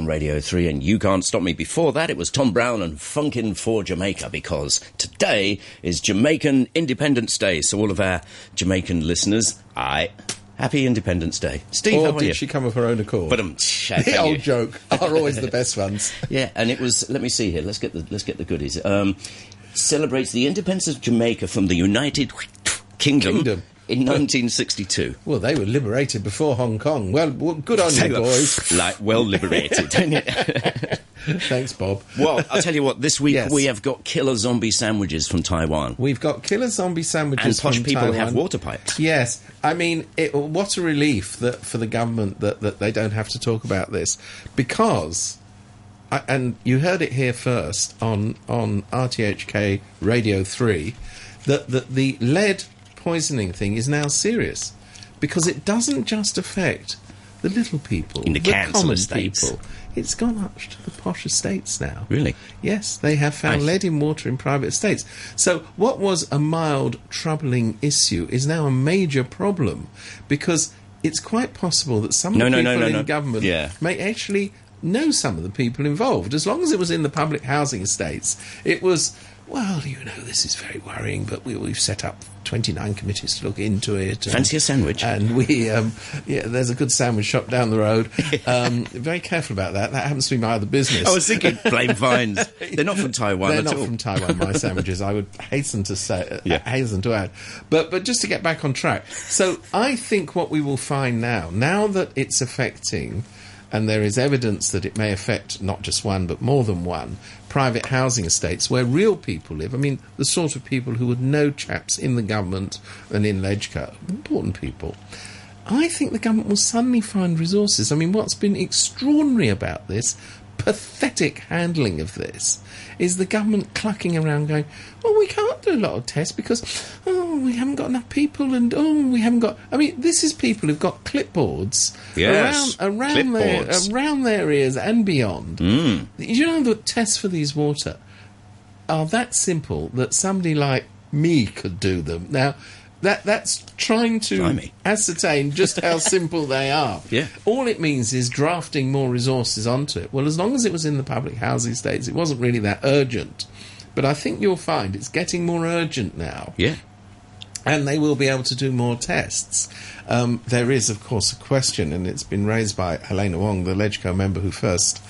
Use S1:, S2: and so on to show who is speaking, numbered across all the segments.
S1: on Radio 3, and you can't stop me. Before that, it was Tom Browne and Funkin' for Jamaica, because today is Jamaican Independence Day. So, all of our Jamaican listeners, I. Happy Independence Day. Steve,
S2: Or
S1: how
S2: did
S1: you?
S2: she come of her own accord?
S1: But um,
S2: the old joke are always the best ones.
S1: Yeah, and it was. Let me see here. Let's get the let's get the goodies. Um, celebrates the independence of Jamaica from the United Kingdom,
S2: Kingdom.
S1: In 1962.
S2: Well, they were liberated before Hong Kong. Well, well good on
S1: Tell
S2: you, boys.
S1: like well liberated.
S2: Thanks, Bob.
S1: well, I'll tell you what. This week
S2: Yes.
S1: we have got killer zombie sandwiches from Taiwan,
S2: We've got killer zombie sandwiches
S1: and posh
S2: from
S1: people
S2: Taiwan.
S1: have water pipes.
S2: Yes, I mean, it, what a relief that for the government that, that they don't have to talk about this because, I, and you heard it here first on on RTHK Radio Three, that that the lead poisoning thing is now serious because it doesn't just affect the little people,
S1: In the council
S2: common
S1: estates.
S2: people. It's gone up to the posh estates now.
S1: Really?
S2: Yes, they have found
S1: Nice.
S2: lead in water in private estates. So, what was a mild, troubling issue is now a major problem because it's quite possible that some
S1: No,
S2: of the
S1: no, no,
S2: people
S1: no,
S2: in government
S1: Yeah.
S2: may actually know some of the people involved. As long as it was in the public housing estates, it was. Well, you know, this is very worrying, but we, we've set up 29 committees to look into it. and-
S1: Fancy a sandwich?
S2: And we, um, yeah, there's a good sandwich shop down the road. Um, very careful about that. That happens to be my other business.
S1: I was thinking blame vines. They're not from Taiwan
S2: They're not
S1: all.
S2: from Taiwan. My sandwiches, I would hasten to say, uh,
S1: Yeah.
S2: hasten to add. But but just to get back on track. So I think what we will find now, now that it's affecting, and there is evidence that it may affect not just one but more than one private housing estates where real people live. I mean, the sort of people who would know chaps in the government and in LegCo, important people. I think the government will suddenly find resources. I mean, what's been extraordinary about this, pathetic handling of this, is the government clucking around going, well, we can't do a lot of tests because, oh, we haven't got enough people and, oh, we haven't got. I mean, this is people who've got clipboards
S1: Yes,
S2: around, around, their, around their ears and beyond. Mm. You know, the tests for these water are that simple that somebody like me could do them. Now, that that's trying to
S1: Blimey.
S2: ascertain just how simple they are.
S1: Yeah.
S2: All it means is drafting more resources onto it. Well, as long as it was in the public housing states, it wasn't really that urgent. But I think you'll find it's getting more urgent now
S1: Yeah.
S2: And they will be able to do more tests. Um, there is, of course, a question, and it's been raised by Helena Wong, the LegCo member who first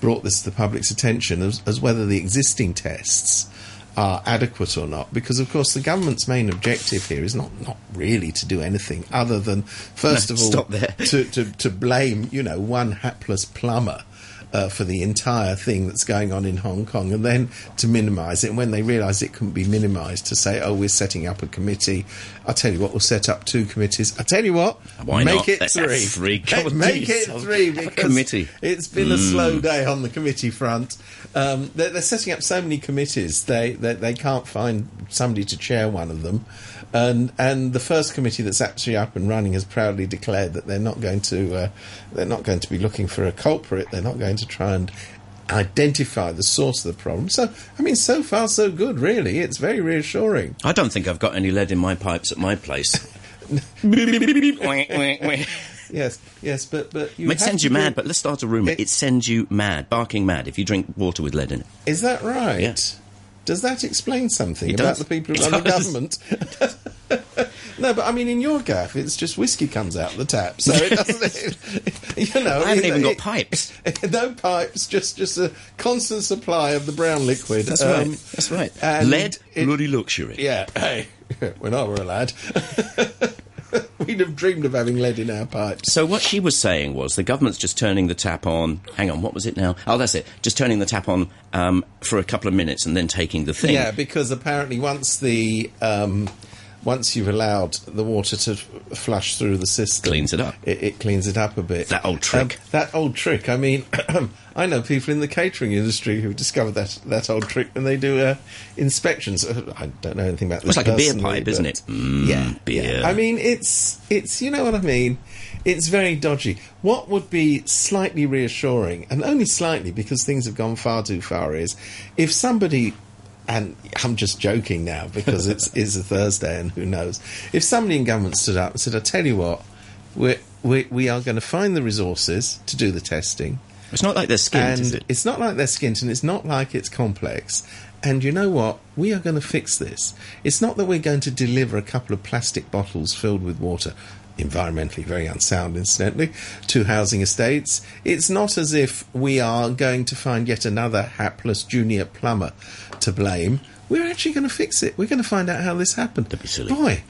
S2: brought this to the public's attention, as, as whether the existing tests are adequate or not. Because, of course, the government's main objective here is not, not really to do anything other than, first
S1: No,
S2: of all,
S1: stop there.
S2: to, to, to blame, you know, one hapless plumber. Uh, for the entire thing that's going on in Hong Kong, and then to minimise it. And when they realise it couldn't be minimised, to say, "Oh, we're setting up a committee." I'll tell you what, we'll set up two committees. I tell you what,
S1: Why
S2: make
S1: not?
S2: it three.
S1: three. On,
S2: make it three
S1: Have a
S2: because
S1: committee. Mm.
S2: it's been a slow day on the committee front. Um, they're, they're setting up so many committees. They, they they can't find somebody to chair one of them. And and the first committee that's actually up and running has proudly declared that they're not going to uh, they're not going to be looking for a culprit. They're not going to try and identify the source of the problem. So I mean, so far so good. Really, it's very reassuring.
S1: I don't think I've got any lead in my pipes at my place. it
S2: Yes, yes, but but you have
S1: sends you mad, but let's start a rumour.
S2: It-
S1: It sends you mad, barking mad, if you drink water with lead in it.
S2: Is that right?
S1: Yeah.
S2: Does that explain something
S1: It
S2: about
S1: does.
S2: the people who
S1: It
S2: run the government? no, but I mean, in your gaff, it's just whiskey comes out the tap, so it doesn't. you know,
S1: I haven't
S2: it-
S1: even got
S2: it-
S1: pipes.
S2: no pipes, just just a constant supply of the brown liquid.
S1: That's
S2: Um,
S1: right. That's right. Lead, bloody luxury.
S2: Yeah, hey, when I were a lad, we'd have dreamed of having lead in our pipes.
S1: So what she was saying was the government's just turning the tap on. Hang on, what was it now? Oh, that's it. Just turning the tap on um, for a couple of minutes and then taking the thing.
S2: Yeah, because apparently once the um, once you've allowed the water to f- flush through the system,
S1: Cleans it up.
S2: It, it cleans it up a bit.
S1: That old trick.
S2: Um, that old trick. I mean, I know people in the catering industry who've discovered that that old trick when they do uh, inspections. Uh, I don't know anything about.
S1: It's like a beer pipe, isn't it? Mm,
S2: yeah,
S1: beer.
S2: yeah. I mean, it's it's you know what I mean. It's very dodgy. What would be slightly reassuring, and only slightly because things have gone far too far, is if somebody, and I'm just joking now because it's is a Thursday and who knows, if somebody in government stood up and said, "I tell you what, we we we are going to find the resources to do the testing."
S1: It's not like they're skint,
S2: and
S1: it?
S2: it's not like they're skint, and it's not like it's complex. And you know what? We are going to fix this. It's not that we're going to deliver a couple of plastic bottles filled with water, environmentally very unsound, incidentally, to housing estates. It's not as if we are going to find yet another hapless junior plumber to blame. We're actually going to fix it. We're going to find out how this happened.
S1: That'd be silly.
S2: Boy,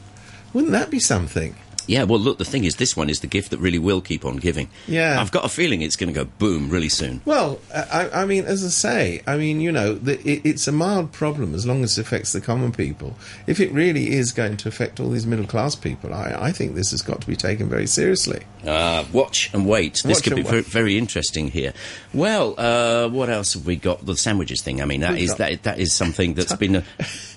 S2: wouldn't that be something?
S1: Yeah, well, look, the thing is, this one is the gift that really will keep on giving.
S2: Yeah.
S1: I've got a feeling it's going to go boom really soon.
S2: Well, I, I mean, as I say, I mean, you know, the, it, it's a mild problem as long as it affects the common people. If it really is going to affect all these middle class people, I, I think this has got to be taken very seriously.
S1: Uh, watch and wait. This
S2: Watch
S1: could be very, very interesting here. Well, uh, what else have we got? The sandwiches thing. I mean, that
S2: We've
S1: is
S2: got-
S1: that that is something that's been a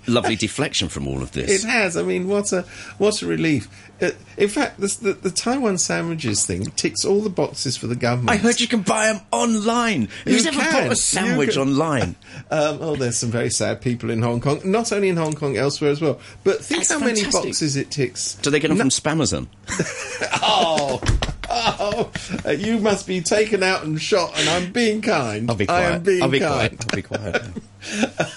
S1: lovely deflection from all of this.
S2: It has. I mean, what a what a relief. Uh, in fact, this, the, the Taiwan sandwiches thing ticks all the boxes for the government.
S1: I heard you can buy them online. Who's ever bought a sandwich online?
S2: Um, oh, there's some very sad people in Hong Kong. Not only in Hong Kong, elsewhere as well. But think
S1: That's
S2: how many boxes it ticks.
S1: Do they get them
S2: No-
S1: from Spamazon?
S2: Oh, oh, uh, you must be taken out and shot, and I'm being kind.
S1: I'll be
S2: I
S1: quiet.
S2: am being
S1: I'll be
S2: kind.
S1: quiet. I'll be quiet.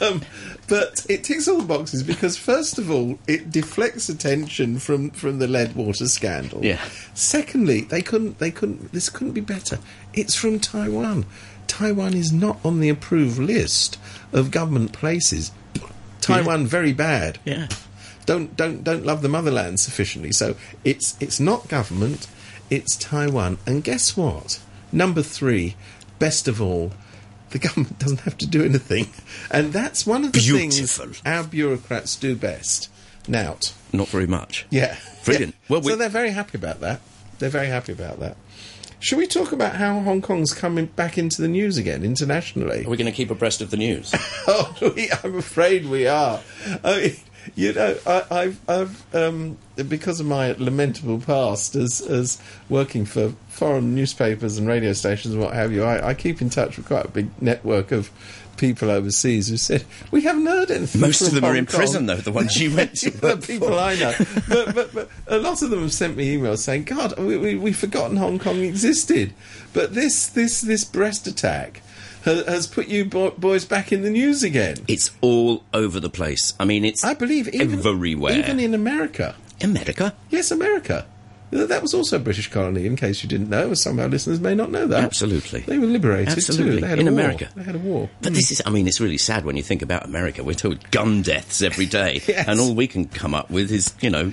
S2: Um, but it ticks all the boxes because, first of all, it deflects attention from, from the lead water scandal.
S1: Yeah.
S2: Secondly, they couldn't. They couldn't. This couldn't be better. It's from Taiwan. Taiwan is not on the approved list of government places. Taiwan very bad
S1: yeah.
S2: don't don't don't love the motherland sufficiently. So it's it's not government, it's Taiwan. And guess what? Number three, best of all, the government doesn't have to do anything, and that's one of the
S1: Beautiful.
S2: things our bureaucrats do best. Now,
S1: Not very much.
S2: yeah,
S1: Brilliant.
S2: Yeah.
S1: Well, we-
S2: so they're very happy about that. They're very happy about that. Should we talk about how Hong Kong's coming back into the news again internationally?
S1: Are we going to keep abreast of the news?
S2: Oh, we, I'm afraid we are. I mean, you know, I, I've, I've um, because of my lamentable past as as working for foreign newspapers and radio stations and what have you, I, I keep in touch with quite a big network of people overseas who said we haven't heard anything.
S1: Most of them are in
S2: Kong."
S1: prison, though. The ones you went to.
S2: the people I know, but, but but a lot of them have sent me emails saying, "God, we, we we've forgotten Hong Kong existed." But this this this breast attack has, put you boys back in the news again.
S1: It's all over the place. I mean, it's
S2: I believe even
S1: everywhere.
S2: even in America.
S1: America.
S2: Yes, America. That was also a British colony, in case you didn't know. as Some of our listeners may not know that.
S1: Absolutely.
S2: They were liberated
S1: Absolutely.
S2: too. They had
S1: In
S2: a war.
S1: America.
S2: They had a war.
S1: But this is, I mean, it's really sad when you think about America. We're told gun deaths every day,
S2: Yes.
S1: and all we can come up with is, you know,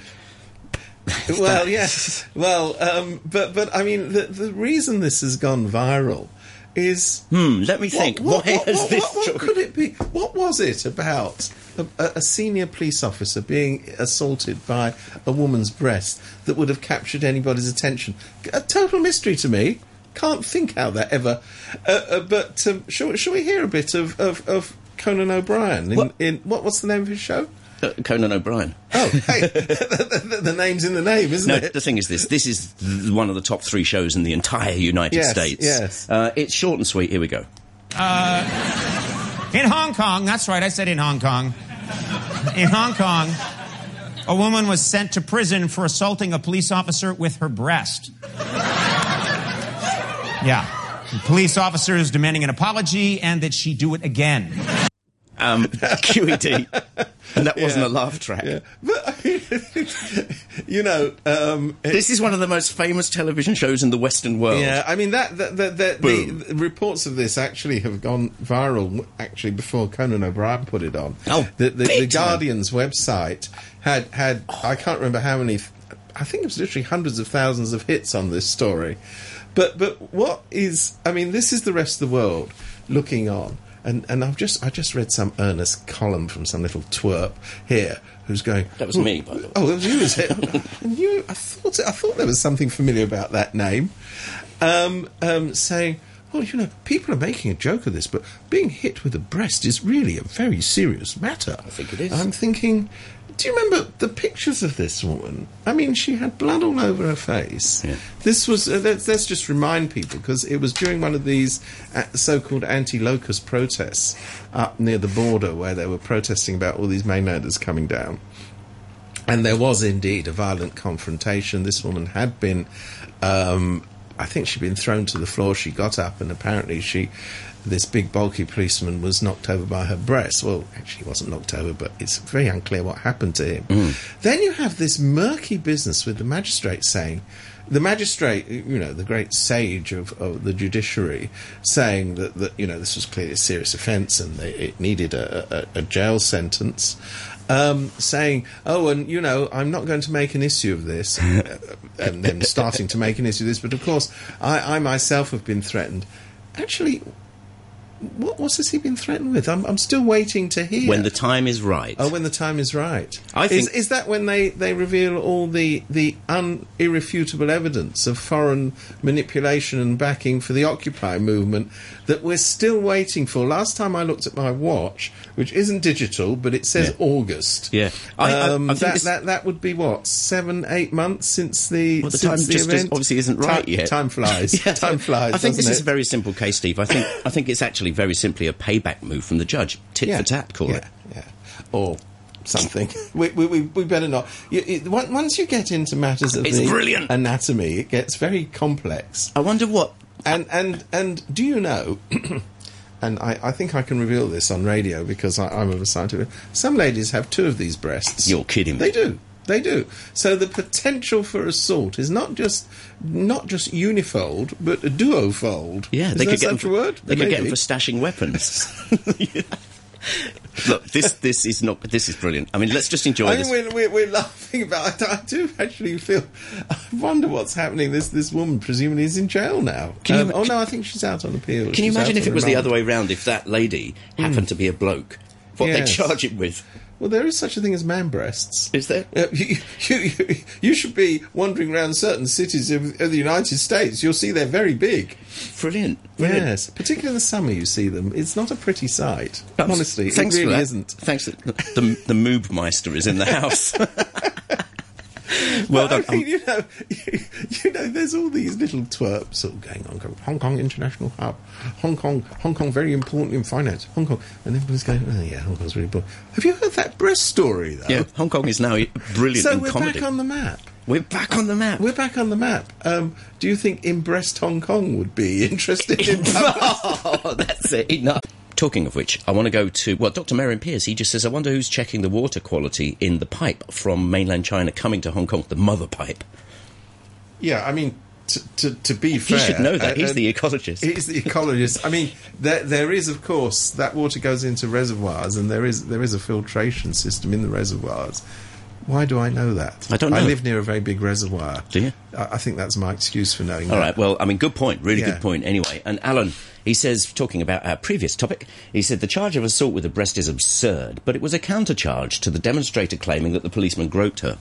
S2: well, yes. Well, um, but but I mean, the the reason this has gone viral is
S1: hmm, let me think.
S2: What, what, what,
S1: this
S2: what- could it be? What was it about a, a senior police officer being assaulted by a woman's breast that would have captured anybody's attention? A total mystery to me. Can't think how that ever. Uh, uh, but um, shall, shall we hear a bit of, of, of Conan O'Brien? In,
S1: What?
S2: in what, what's the name of his show?
S1: Uh, Conan O'Brien.
S2: Oh, hey, the, the, the name's in the name, isn't
S1: No,
S2: it?
S1: the thing is this. This is th- one of the top three shows in the entire United
S2: Yes,
S1: States.
S2: yes.
S1: Uh, it's short and sweet. Here we go.
S3: In Hong Kong, that's right, I said in Hong Kong. In Hong Kong, a woman was sent to prison for assaulting a police officer with her breast. Yeah. The police officer is demanding an apology and that she do it again.
S1: Um, QED. And that wasn't
S2: Yeah.
S1: a laugh track.
S2: Yeah. But, you know, um,
S1: This is one of the most famous television shows in the Western world.
S2: Yeah, I mean that, that, that, that the, the reports of this actually have gone viral. Actually, before Conan O'Brien put it on,
S1: Oh,
S2: the, the, the. Guardian's website had had I can't remember how many. I think it was literally hundreds of thousands of hits on this story. But but what is? I mean, this is the rest of the world looking on. And, and I've just I just read some earnest column from some little twerp here who's going.
S1: That was me, by the way.
S2: Oh, that was you, is it? and you, I thought, I thought there was something familiar about that name. Um, um, saying, well, you know, people are making a joke of this, but being hit with a breast is really a very serious matter. I
S1: think it is.
S2: I'm thinking, do you remember the pictures of this woman? I mean, she had blood all over her face.
S1: Yeah.
S2: This was, uh, let's, let's just remind people, because it was during one of these uh, so called anti locust protests up near the border where they were protesting about all these mainlanders coming down. And there was indeed a violent confrontation. This woman had been, um, I think she'd been thrown to the floor. She got up, and apparently she, this big bulky policeman, was knocked over by her breast. Well, actually, he wasn't knocked over, but it's very unclear what happened to him. Hmm. Then you have this murky business with the magistrate saying. The magistrate, you know, the great sage of, of the judiciary, saying that, that you know this was clearly a serious offence and they, it needed a, a, a jail sentence um, saying, "Oh, and you know, I'm not going to make an issue of this," uh, and then starting to make an issue of this. But of course, I, I myself have been threatened. Actually, what, what has he been threatened with? I'm, I'm still waiting to hear.
S1: When the time is right.
S2: Oh, when the time is right.
S1: I
S2: is,
S1: think-
S2: is that when they, they reveal all the the un, irrefutable evidence of foreign manipulation and backing for the Occupy movement that we're still waiting for? Last time I looked at my watch, which isn't digital, but it says
S1: Yeah.
S2: August.
S1: Yeah. I- I-
S2: um,
S1: I think
S2: that,
S1: this-
S2: that that would be what seven eight months since the
S1: Well, the time
S2: the
S1: just is-
S2: event?
S1: obviously isn't right
S2: time,
S1: yet.
S2: Time flies.
S1: Yeah.
S2: Time flies.
S1: I think this
S2: doesn't
S1: is a very simple case, Steve. I think I think it's actually very simply a payback move from the judge. Tit for tat, call
S2: yeah,
S1: it.
S2: Yeah, or something. we, we, we, better not. You, on- once you get into matters of
S1: It's
S2: the
S1: brilliant.
S2: anatomy, it gets very complex.
S1: I wonder what.
S2: And and and do you know? And I, I think I can reveal this on radio because I, I'm of a scientific. Some ladies have two of these breasts.
S1: You're kidding me.
S2: They do. They do. So the potential for assault is not just not just unifold, but a duofold.
S1: Yeah,
S2: is
S1: they
S2: that
S1: could get
S2: such a
S1: for,
S2: word?
S1: They could get them for stashing weapons. Look, this this is not. This is brilliant. I mean, let's just enjoy
S2: I
S1: this.
S2: mean, we're, we're, we're laughing about. It. I do actually feel. I wonder what's happening. This this woman presumably is in jail now.
S1: Can you
S2: Um,
S1: ima-
S2: oh no, I think she's out on appeal.
S1: Can you imagine if it was the other way round? If that lady happened to be a bloke, what
S2: Yes.
S1: they charge him with?
S2: Well, there is such a thing as man breasts.
S1: Is there?
S2: Uh, you, you, you, you should be wandering around certain cities of, of the United States. You'll see they're very big.
S1: Brilliant. brilliant.
S2: Yes, particularly in the summer, you see them. It's not a pretty sight. Honestly,
S1: thanks
S2: it really isn't.
S1: Thanks. The the Moobmeister is in the house. well done.
S2: I mean, you know, you, you know, there's all these little twerps sort of going on. Hong Kong International Hub, Hong Kong, Hong Kong, very important in finance. Hong Kong, and everybody's going, oh yeah, Hong Kong's really important. Have you heard that breast story though?
S1: yeah, Hong Kong is now brilliant
S2: So we're
S1: comedy.
S2: back on the map.
S1: we're back on the map.
S2: We're back on the map. Um, do you think in breast Hong Kong would be interested in?
S1: oh, that's it. Enough. Talking of which, I want to go to well, Dr. Marion Pierce. He just says, "I wonder who's checking the water quality in the pipe from mainland China coming to Hong Kong, the mother pipe."
S2: yeah, I mean, to, to, to be
S1: He
S2: fair,
S1: should know that.
S2: uh,
S1: He's
S2: uh,
S1: the ecologist.
S2: He's the ecologist. I mean, there, there is, of course, that water goes into reservoirs, and there is there is a filtration system in the reservoirs. Why do I know that?
S1: I don't
S2: I live near a very big reservoir.
S1: Do you?
S2: I, I think that's my excuse for knowing
S1: All
S2: that.
S1: right. Well, I mean, good point. Really
S2: Yeah.
S1: good point. Anyway, and Alan, he says, talking about our previous topic, he said the charge of assault with a breast is absurd, but it was a countercharge to the demonstrator claiming that the policeman groped her.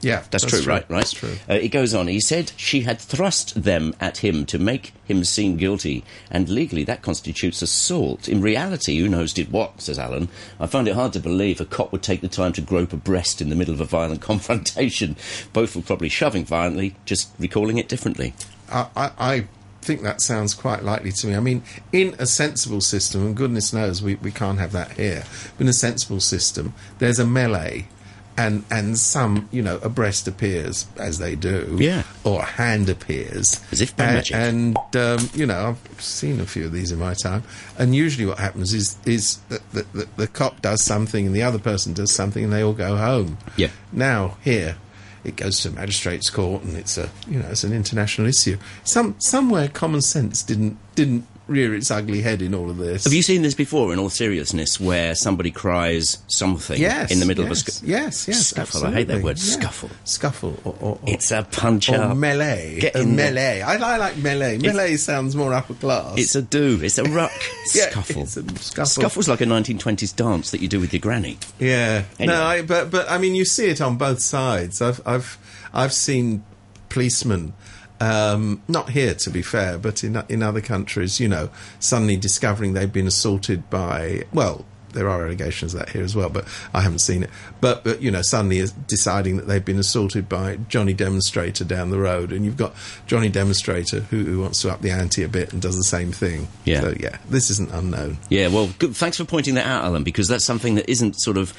S2: Yeah,
S1: That's, true, right? Right.
S2: That's true.
S1: Uh, he goes on. He said she had thrust them at him to make him seem guilty, and legally that constitutes assault. In reality, who knows did what? Says Alan. I find it hard to believe a cop would take the time to grope a breast in the middle of a violent confrontation. Both were probably shoving violently, just recalling it differently.
S2: I, I, I think that sounds quite likely to me. I mean, in a sensible system, and goodness knows we, we can't have that here, but in a sensible system, there's a melee. And, and some, you know, a breast appears as they do,
S1: Yeah.
S2: or a hand appears,
S1: As if by
S2: A-
S1: magic.
S2: And um, you know, I've seen a few of these in my time. And usually, what happens is is that the, the, the cop does something and the other person does something, and they all go home.
S1: Yeah.
S2: Now here, it goes to a magistrates' court, and it's a you know it's an international issue. Some somewhere common sense didn't didn't rear its ugly head in all of this.
S1: Have you seen this before, in all seriousness, where somebody cries something
S2: Yes,
S1: in the middle
S2: yes,
S1: of a scu-
S2: yes, yes,
S1: scuffle? I hate that word,
S2: Yeah.
S1: scuffle.
S2: Scuffle, or, or, or
S1: It's a punch
S2: or
S1: up.
S2: melee.
S1: Get
S2: a
S1: in
S2: melee. I, I like melee. Melee sounds more upper class.
S1: It's a do. It's a ruck.
S2: Yeah,
S1: scuffle.
S2: it's a scuffle.
S1: Scuffle's like a 1920s dance that you do with your granny.
S2: Yeah,
S1: Anyway.
S2: no, I, but but I mean, you see it on both sides. I've I've I've seen policemen, um, not here to be fair, but in in other countries, you know, suddenly discovering they've been assaulted by well. There are allegations of that here as well, but I haven't seen it. But, but you know, suddenly deciding that they've been assaulted by Johnny Demonstrator down the road, and you've got Johnny Demonstrator who, who wants to up the ante a bit and does the same thing.
S1: Yeah.
S2: So yeah, this isn't unknown.
S1: Yeah, well, good. thanks for pointing that out, Alan, because that's something that isn't sort of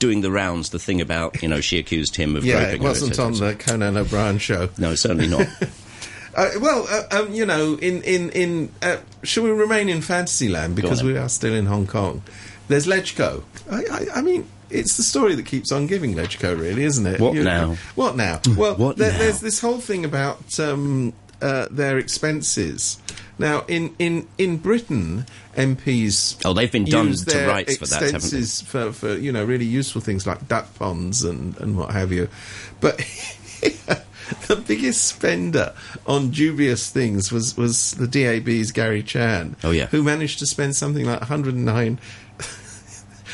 S1: doing the rounds. The thing about, you know, she accused him of
S2: Yeah,
S1: groping
S2: it
S1: her,
S2: wasn't
S1: cetera,
S2: on the Conan O'Brien show.
S1: No, certainly not.
S2: Uh, well, uh, um, you know, in in in uh, shall we remain in Fantasyland because we are still in Hong Kong? There's Legco. I, I, I mean. It's the story that keeps on giving, Legco, really, isn't it?
S1: What now?
S2: What now? Well,
S1: What
S2: there,
S1: now?
S2: there's this whole thing about um, uh, their expenses. Now, in, in, in Britain, MPs
S1: Oh, they've been done to rights for that, haven't they?
S2: for, for you know really useful things like duck ponds and, and what have you. But the biggest spender on dubious things was, was the DAB's Gary Chan.
S1: Oh, yeah.
S2: who managed to spend something like 109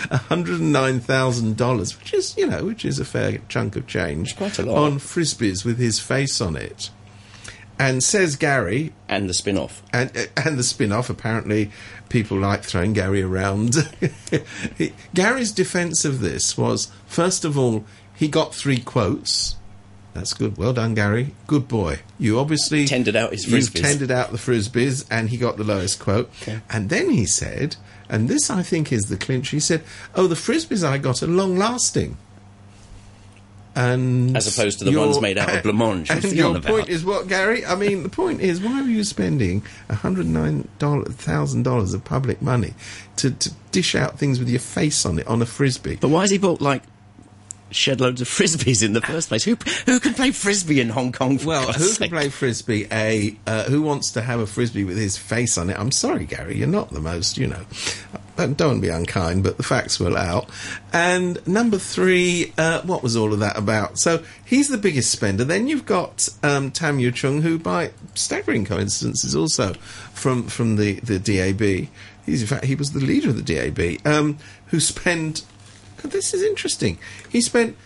S2: $109,000, which is, you know, which is a fair chunk of change,
S1: quite a lot.
S2: on frisbees with his face on it. And says Gary,
S1: And the spin off.
S2: and and the spin-off apparently people like throwing Gary around. Gary's defense of this was first of all he got three quotes. That's good. Well done, Gary. Good boy. You obviously
S1: Tendered out his
S2: You've
S1: frisbees.
S2: tendered out the frisbees, and he got the lowest quote. And then he said, and this I think is the clinch. He said, "Oh, the frisbees I got are long lasting." And
S1: As opposed to the
S2: your-
S1: ones made out of blancmange.
S2: And your point is what, Gary? I mean, the point is, why were you spending $109,000 of public money to, to dish out things with your face on it on a frisbee?
S1: But why has he bought, like, shed loads of frisbees in the first place? Who, who can play frisbee in Hong Kong?
S2: Well,
S1: God's
S2: who can play frisbee? A uh, who wants to have a frisbee with his face on it? I'm sorry, Gary, you're not the most, you know. I don't want to be unkind, but the facts will out. And number three, uh, what was all of that about? So he's the biggest spender. Then you've got um, Tam Yiu Chung, who, by staggering coincidence, is also from from the the DAB. He's in fact he was the leader of the DAB, um, who spent. This is interesting. He spent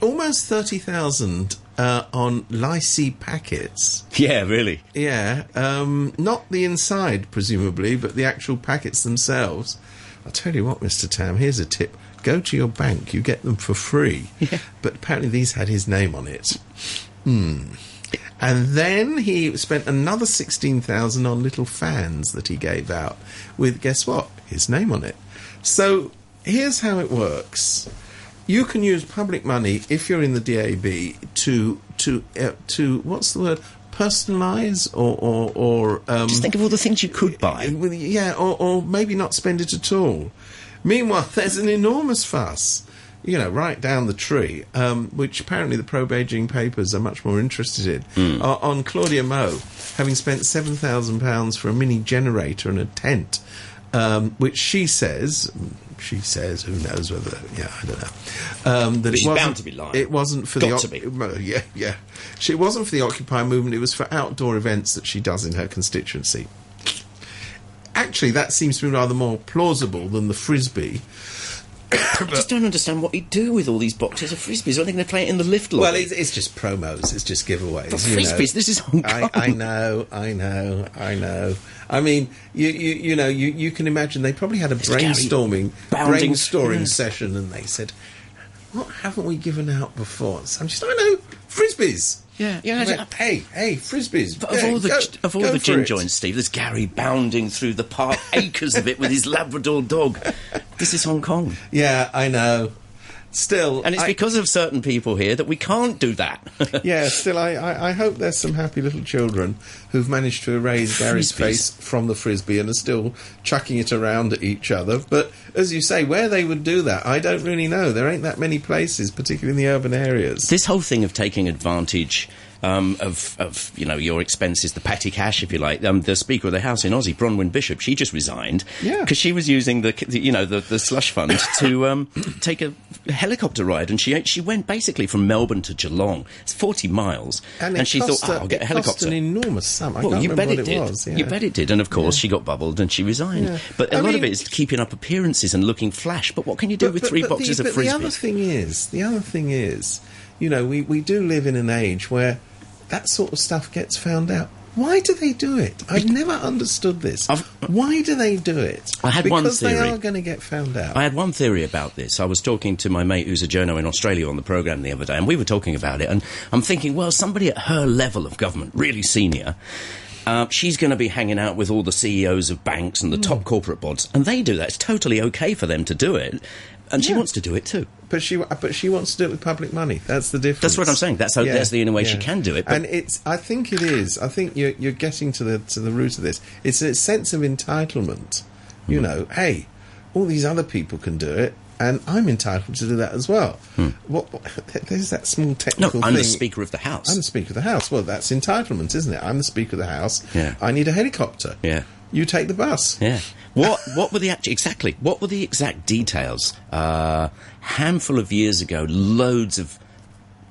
S2: almost 30,000 uh, on Lai see packets.
S1: Yeah, really.
S2: Yeah, um, not the inside, presumably, but the actual packets themselves. I'll tell you what, Mr. Tam, here's a tip. Go to your bank, you get them for free. Yeah. But apparently these had his name on it. Hmm. And then he spent another 16,000 on little fans that he gave out with, guess what? His name on it. So here's how it works. You can use public money if you're in the DAB to to uh, to what's the word personalize or or, or um,
S1: Just think of all the things you could buy.
S2: uh, yeah, or, or maybe not spend it at all. Meanwhile, there's an enormous fuss, you know, right down the tree, um, which apparently the pro Beijing papers are much more interested in, uh, on Claudia Mo having spent seven thousand pounds for a mini generator and a tent, um, which she says. She says, "Who knows whether? Yeah, I don't know. Um, that
S1: She's
S2: it wasn't,
S1: bound to be lying.
S2: It wasn't for
S1: Got
S2: the
S1: to be.
S2: well, yeah, yeah. She it wasn't for the Occupy movement. It was for outdoor events that she does in her constituency. Actually, that seems to be rather more plausible than the frisbee.
S1: I just don't understand what he'd do with all these boxes of frisbees. Are they going to play it in the lift lobby?
S2: Well, it's, it's just promos. It's just giveaways.
S1: But
S2: you know.
S1: frisbees, this is Hong
S2: I,
S1: Kong.
S2: I know, I know, I know. I mean, you, you, you know, you, you can imagine they probably had a
S1: Gary
S2: brainstorming
S1: bounding-
S2: brainstorming
S1: yeah.
S2: session, and they said, "What haven't we given out before?" So I'm just, I know, frisbees.
S1: Yeah, yeah,
S2: I went, hey, hey, frisbees.
S1: But of
S2: Yeah,
S1: all the
S2: go-
S1: of all the gin
S2: it.
S1: joints, Steve, there's Gary bounding through the park, acres of it with his Labrador dog. This is Hong Kong,
S2: Yeah, I know. Still,
S1: and it's
S2: I-
S1: because of certain people here that we can't do that.
S2: yeah, still, I, I, I hope there's some happy little children who've managed to erase Gary's
S1: Frisbees.
S2: face from the frisbee and are still chucking it around at each other. But as you say, where they would do that, I don't really know. There ain't that many places, particularly in the urban areas.
S1: this whole thing of taking advantage um, of, of you know your expenses, the petty cash, if you like. Um, the Speaker of the House in Aussie, Bronwyn Bishop, she just resigned
S2: Yeah.
S1: because she was using the, the you know the, the slush fund to um, take a helicopter ride, and she she went basically from Melbourne to Geelong. It's forty miles,
S2: And, it
S1: she thought, oh, I'll get a helicopter.
S2: An enormous sum. I
S1: Well,
S2: can't
S1: you bet
S2: remember
S1: it did.
S2: was. yeah.
S1: You bet it did. And of course, she got bubbled and she resigned.
S2: Yeah.
S1: But a
S2: I
S1: lot of it is keeping up appearances and looking flash. But what can you do with three boxes
S2: the,
S1: of
S2: but the other thing is, the other thing is, you know, we, we do live in an age where that sort of stuff gets found out. Why do they do it? I've never understood this.
S1: I've-
S2: Why do they do it?
S1: I had
S2: because
S1: one theory.
S2: they are going to get found out.
S1: I had one theory about this. I was talking to my mate who's a journo in Australia on the programme the other day, and we were talking about it. And I'm thinking, well, somebody at her level of government, really senior, Uh, she's going to be hanging out with all the CEOs of banks and the
S2: Hmm.
S1: top corporate bods, and they do that. It's totally okay for them to do it, and she wants to do it too.
S2: But she, but she wants to do it with public money. That's the difference.
S1: That's what I'm saying. That's how- that's the only way she can do it, but-
S2: and it's. I think it is. I think you're you're getting to the to the root of this. It's a sense of entitlement. You
S1: Hmm.
S2: know, hey, all these other people can do it, and I'm entitled to do that as well. What, what? There's that small
S1: Hmm. No,
S2: technical
S1: I'm the. Speaker of the House.
S2: I'm the Speaker of the House. Well, that's entitlement, isn't it? I'm the Speaker of the House.
S1: Yeah.
S2: I need a helicopter.
S1: Yeah.
S2: You take the bus.
S1: Yeah. What what were the act- exactly? What were the exact details? Uh, handful of years ago, loads of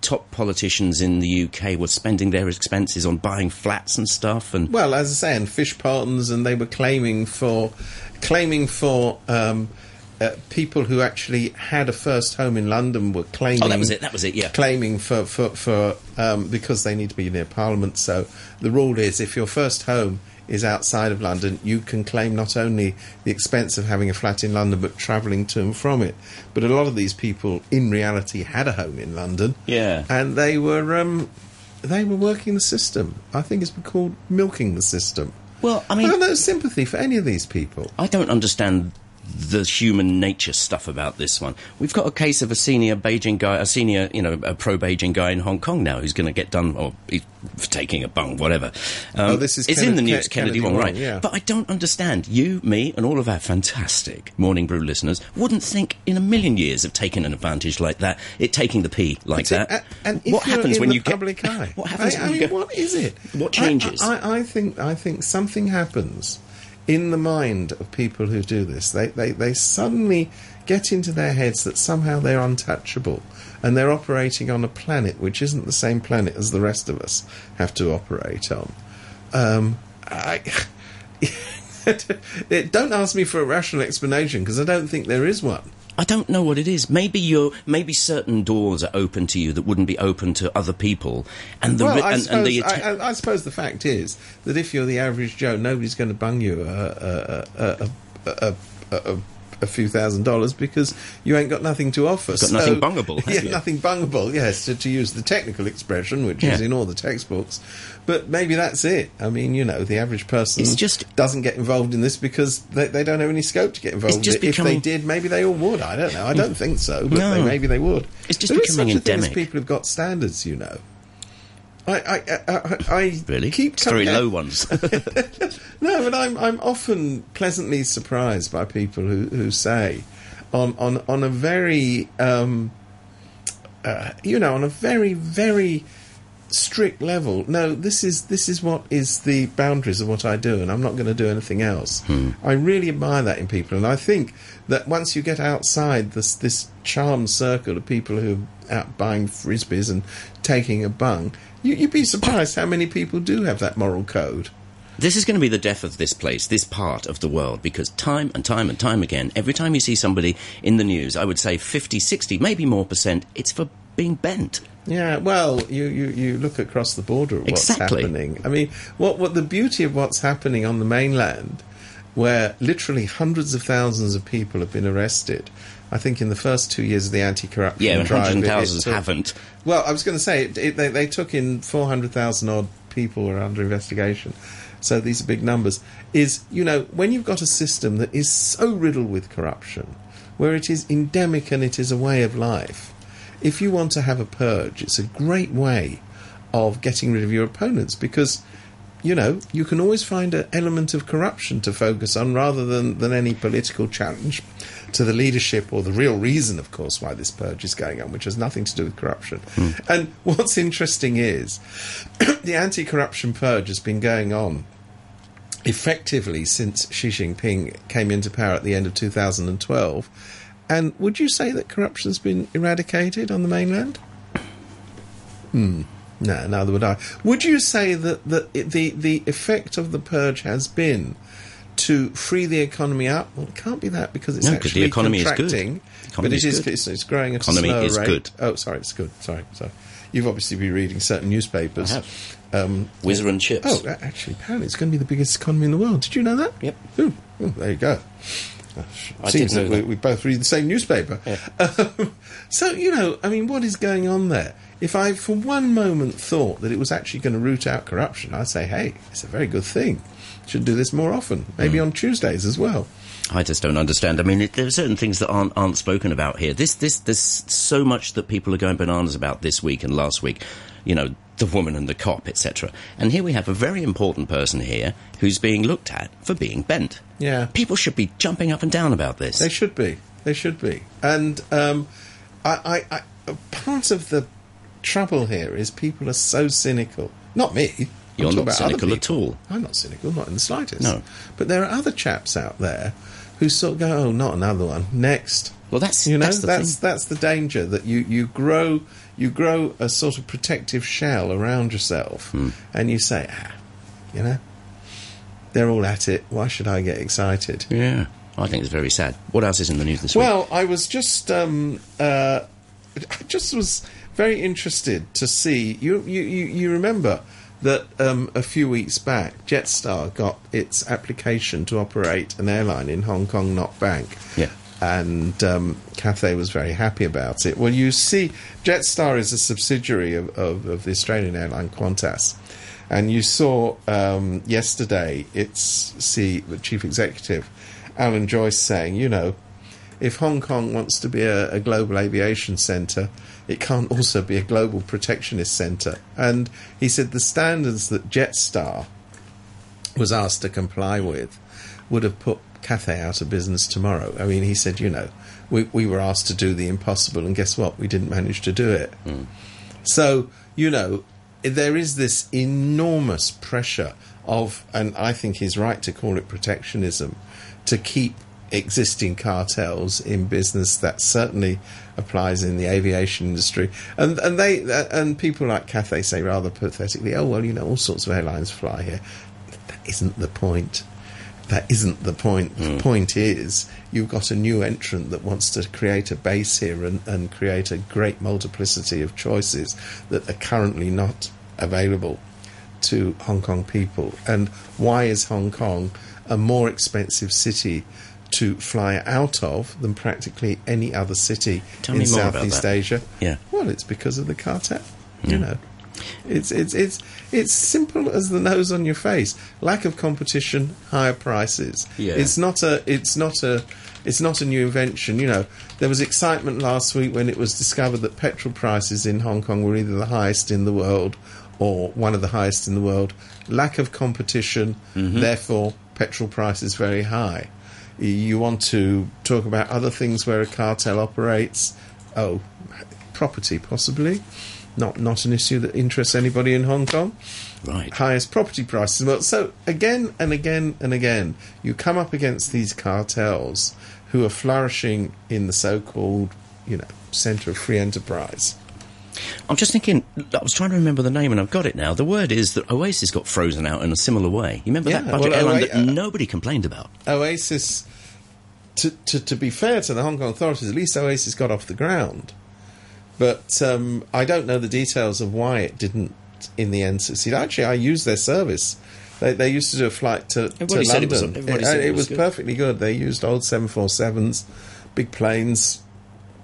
S1: top politicians in the UK were spending their expenses on buying flats and stuff, and
S2: Well, as I say, and fish ponds, and they were claiming for claiming for um, uh, people who actually had a first home in London were claiming.
S1: Oh, that was it, that was it, yeah.
S2: Claiming for for for um, because they need to be near Parliament. So the rule is, if your first home is outside of London, you can claim not only the expense of having a flat in London, but travelling to and from it. But a lot of these people, in reality, had a home in London.
S1: Yeah.
S2: and they were. Um, they were working the system. I think it's been called milking the system.
S1: well, I mean, I
S2: have no sympathy for any of these people.
S1: I don't understand the human nature stuff about this one. We've got a case of a senior Beijing guy, a senior, you know, a pro Beijing guy in Hong Kong now who's going to get done, or he's taking a bung, whatever. Um,
S2: Oh, this is
S1: it's
S2: Kenneth-
S1: in the news,
S2: Ke-
S1: Kennedy,
S2: Kennedy
S1: Wong, right?
S2: yeah.
S1: But I don't understand. You, me, and all of our fantastic Morning Brew listeners wouldn't think in a million years of taking an advantage like that, it taking the pee like that.
S2: And
S1: what happens when you
S2: public
S1: get?
S2: eye?
S1: what happens
S2: I,
S1: when
S2: I
S1: you
S2: mean,
S1: go?
S2: what is it?
S1: What changes?
S2: I, I, I think I think something happens in the mind of people who do this. They, they they suddenly get into their heads that somehow they're untouchable, and they're operating on a planet which isn't the same planet as the rest of us have to operate on. Um, I. don't ask me for a rational explanation because I don't think there is one.
S1: I don't know what it is. Maybe you're maybe certain doors are open to you that wouldn't be open to other people, and the
S2: well,
S1: ri-
S2: I,
S1: and,
S2: suppose,
S1: and the atta-
S2: I, I suppose the fact is that if you're the average Joe, nobody's going to bung you a, a, a, a, a, few thousand dollars because you ain't got nothing to offer.
S1: got nothing bungable, have
S2: Yeah,
S1: you?
S2: nothing bungable. Yes, to, to use the technical expression, which is in all the textbooks. But maybe that's it. I mean, you know, the average person
S1: It's just-
S2: doesn't get involved in this because they, they don't have any scope to get involved. in it. If they did, maybe they all would. I don't know. I don't mm. think so, but
S1: No.
S2: they, maybe they would.
S1: It's just
S2: There is
S1: becoming
S2: such a thing as
S1: endemic.
S2: people who've got standards, you know. I, I, I, I, I
S1: really
S2: keep
S1: very low ones.
S2: No, but I'm I'm often pleasantly surprised by people who, who say, on on on a very um, uh, you know on a very very strict level. No, this is this is what is the boundaries of what I do, and I'm not going to do anything else. I really admire that in people, and I think that once you get outside this this charmed circle of people who are out buying frisbees and taking a bung, you, you'd be surprised how many people do have that moral code.
S1: This is going to be the death of this place, this part of the world, because time and time and time again, every time you see somebody in the news, I would say 50, 60, maybe more percent, it's for being bent.
S2: Yeah, well, you, you, you look across the border at what's
S1: Exactly.
S2: happening. I mean, what what the beauty of what's happening on the mainland, where literally hundreds of thousands of people have been arrested. I think in the first two years of the anti-corruption
S1: Yeah,
S2: drive,
S1: hundreds and
S2: it
S1: thousands haven't.
S2: Well, I was going to say it, it, they, they took in four hundred thousand odd people were under investigation. So these are big numbers. Is you know when you've got a system that is so riddled with corruption, where it is endemic and it is a way of life. If you want to have a purge, it's a great way of getting rid of your opponents because you know, you can always find an element of corruption to focus on rather than, than any political challenge to the leadership or the real reason, of course, why this purge is going on, which has nothing to do with corruption. And what's interesting is the anti corruption purge has been going on effectively since Xi Jinping came into power at the end of 2012. And would you say that corruption's been eradicated on the mainland? Hmm. No, neither would I. Would you say that the the the effect of the purge has been to free the economy up? Well, it can't be that because it's
S1: No,
S2: actually
S1: the economy is good. The economy
S2: but it
S1: is
S2: is it's, it's growing at
S1: Economy
S2: a slower
S1: is
S2: rate.
S1: good.
S2: Oh, sorry, it's good. Sorry, sorry. You've obviously been reading certain newspapers.
S1: I have.
S2: Um,
S1: Whizzer and chips.
S2: Oh, actually, apparently it's going to be the biggest economy in the world. Did you know that?
S1: Yep.
S2: Ooh, ooh, there you go.
S1: I
S2: Seems that
S1: know
S2: we, we both read the same newspaper. Um, so, you know, I mean, what is going on there? If I, for one moment, thought that it was actually going to root out corruption, I'd say, hey, it's a very good thing. Should do this more often, maybe
S1: Hmm.
S2: on Tuesdays as well.
S1: I just don't understand. I mean, it, there are certain things that aren't aren't spoken about here. This this there's so much that people are going bananas about this week and last week. You know, the woman and the cop, etc. And here we have a very important person here who's being looked at for being bent.
S2: Yeah.
S1: People should be jumping up and down about this.
S2: They should be. They should be. And um, I, I, I, part of the trouble here is people are so cynical. Not me.
S1: You're not cynical at all.
S2: I'm not cynical, not in the slightest.
S1: No.
S2: But there are other chaps out there who sort of go, "Oh, not another one. Next."
S1: Well, that's-
S2: you know
S1: that's the
S2: that's that's the danger that you you grow you grow a sort of protective shell around yourself,
S1: Hmm.
S2: and you say, ah, you know, they're all at it. Why should I get excited?
S1: yeah, I think it's very sad. What else is in the news this week?
S2: Well, I was just um, uh, I just was very interested to see you. You, you, you remember that um, a few weeks back, Jetstar got its application to operate an airline in Hong Kong not back.
S1: Yeah.
S2: And um, Cathay was very happy about it. Well, you see, Jetstar is a subsidiary of, of, of the Australian airline Qantas. And you saw um, yesterday its see the chief executive, Alan Joyce, saying, you know, if Hong Kong wants to be a, a global aviation centre, it can't also be a global protectionist centre. And he said the standards that Jetstar was asked to comply with would have put Cathay out of business tomorrow. I mean, he said, you know, we, we were asked to do the impossible, and guess what? We didn't manage to do it. Hmm. So, you know, there is this enormous pressure of, and I think he's right to call it protectionism, to keep existing cartels in business. That certainly applies in the aviation industry. And and they uh, and people like Cathay say rather pathetically, "Oh well, you know, all sorts of airlines fly here." That isn't the point. That isn't the point. The point is you've got a new entrant that wants to create a base here and, and create a great multiplicity of choices that are currently not available to Hong Kong people. And why is Hong Kong a more expensive city to fly out of than practically any other city
S1: Tell
S2: in
S1: me more about
S2: Southeast. Asia?
S1: Yeah.
S2: Well, it's because of the cartel. You know. It's it's it's it's simple as the nose on your face. Lack of competition, higher prices.
S1: Yeah.
S2: It's not a it's not a it's not a new invention. You know, there was excitement last week when it was discovered that petrol prices in Hong Kong were either the highest in the world or one of the highest in the world. Lack of competition, mm-hmm. therefore petrol prices very high. You want to talk about other things where a cartel operates? Oh, property possibly. Not not an issue that interests anybody in Hong Kong
S1: right.
S2: highest property prices. Well, so again and again and again, you come up against these cartels who are flourishing in the so-called, you know, centre of free enterprise.
S1: I'm just thinking. I was trying to remember the name, and I've got it now. The word is that Oasis got frozen out in a similar way. You remember
S2: Yeah,
S1: that budget
S2: well,
S1: airline
S2: Oa-
S1: that
S2: uh,
S1: nobody complained about?
S2: Oasis, to, to to be fair to the Hong Kong authorities, at least Oasis got off the ground. But um, I don't know the details of why it didn't in the end succeed. Actually, I used their service. They, they used to do a flight to, to
S1: Everybody said it was-
S2: London. It-
S1: said
S2: it,
S1: it was
S2: was
S1: good.
S2: perfectly good. They used old 747s, big planes,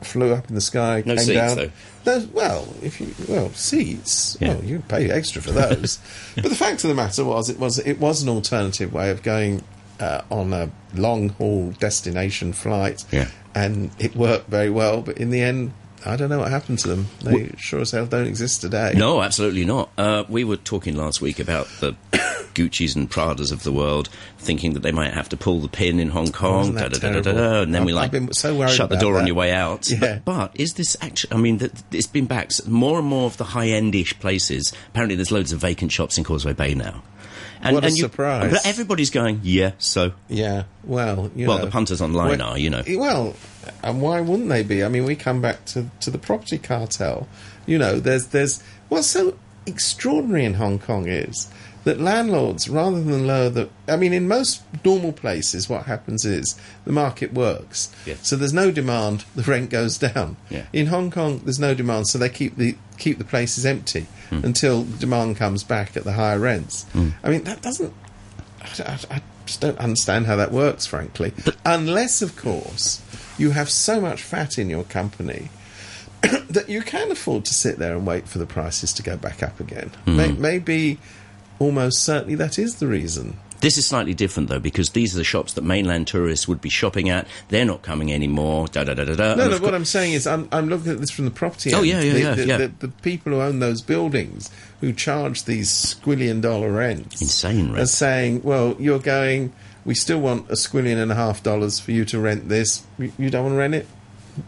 S2: flew up in the sky,
S1: No
S2: came
S1: seats,
S2: down.
S1: though.
S2: Well, if you well seats,
S1: Yeah.
S2: well you pay extra for those. but the fact of the matter was, it was it was an alternative way of going uh, on a long haul destination flight,
S1: Yeah.
S2: and it worked very well. But in the end, I don't know what happened to them. They sure as hell don't exist today.
S1: No, absolutely not. Uh, we were talking last week about the Gucci's and Pradas of the world, thinking that they might have to pull the pin in Hong Kong,
S2: Wasn't
S1: da-da-da-da-da, and then we
S2: I've-
S1: like
S2: so
S1: shut the door on your way out.
S2: Yeah.
S1: But, but is this actually? I mean, th- it's been back more and more of the high-endish places. Apparently, there's loads of vacant shops in Causeway Bay now. And,
S2: What a
S1: and you-
S2: surprise.
S1: But everybody's going, yeah. So,
S2: Yeah, well, you
S1: well,
S2: know,
S1: the punters online are, you know.
S2: Well, and why wouldn't they be? I mean, we come back to, to the property cartel. You know, there's there's what's so extraordinary in Hong Kong is that landlords, rather than lower the, I mean, in most normal places, what happens is the market works.
S1: Yeah.
S2: So there's no demand, the rent goes down.
S1: Yeah.
S2: In Hong Kong, there's no demand, so they keep the keep the places empty hmm. until demand comes back at the higher rents. Hmm. I mean, that doesn't. I, I, I just don't understand how that works, frankly. Unless, of course, you have so much fat in your company that you can afford to sit there and wait for the prices to go back up again. Hmm. May, maybe, almost certainly, that is the reason.
S1: This is slightly different though because these are the shops that mainland tourists would be shopping at. They're not coming anymore. Da da da da da.
S2: No, no. What
S1: cour-
S2: I'm saying is, I'm, I'm looking at this from the property.
S1: Oh,
S2: end.
S1: yeah, yeah,
S2: the,
S1: yeah,
S2: the,
S1: yeah.
S2: The, the people who own those buildings who charge these squillion dollar rents,
S1: Insane
S2: are
S1: rents.
S2: saying, "Well, you're going. We still want a squillion and a half dollars for you to rent this. You, you don't want to rent it.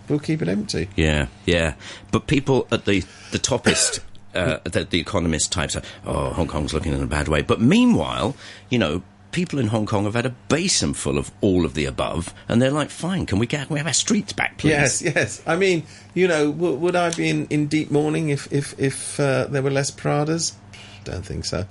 S2: We'll keep it empty."
S1: Yeah, yeah. But people at the the toppest, uh, the, the economist types are, oh, Hong Kong's looking in a bad way. But meanwhile, you know, people in Hong Kong have had a basin full of all of the above, and they're like, fine, can we get can we have our streets back, please?
S2: Yes, yes. I mean, you know, w- would I be in, in deep mourning if if if uh, there were less Pradas? Don't think so.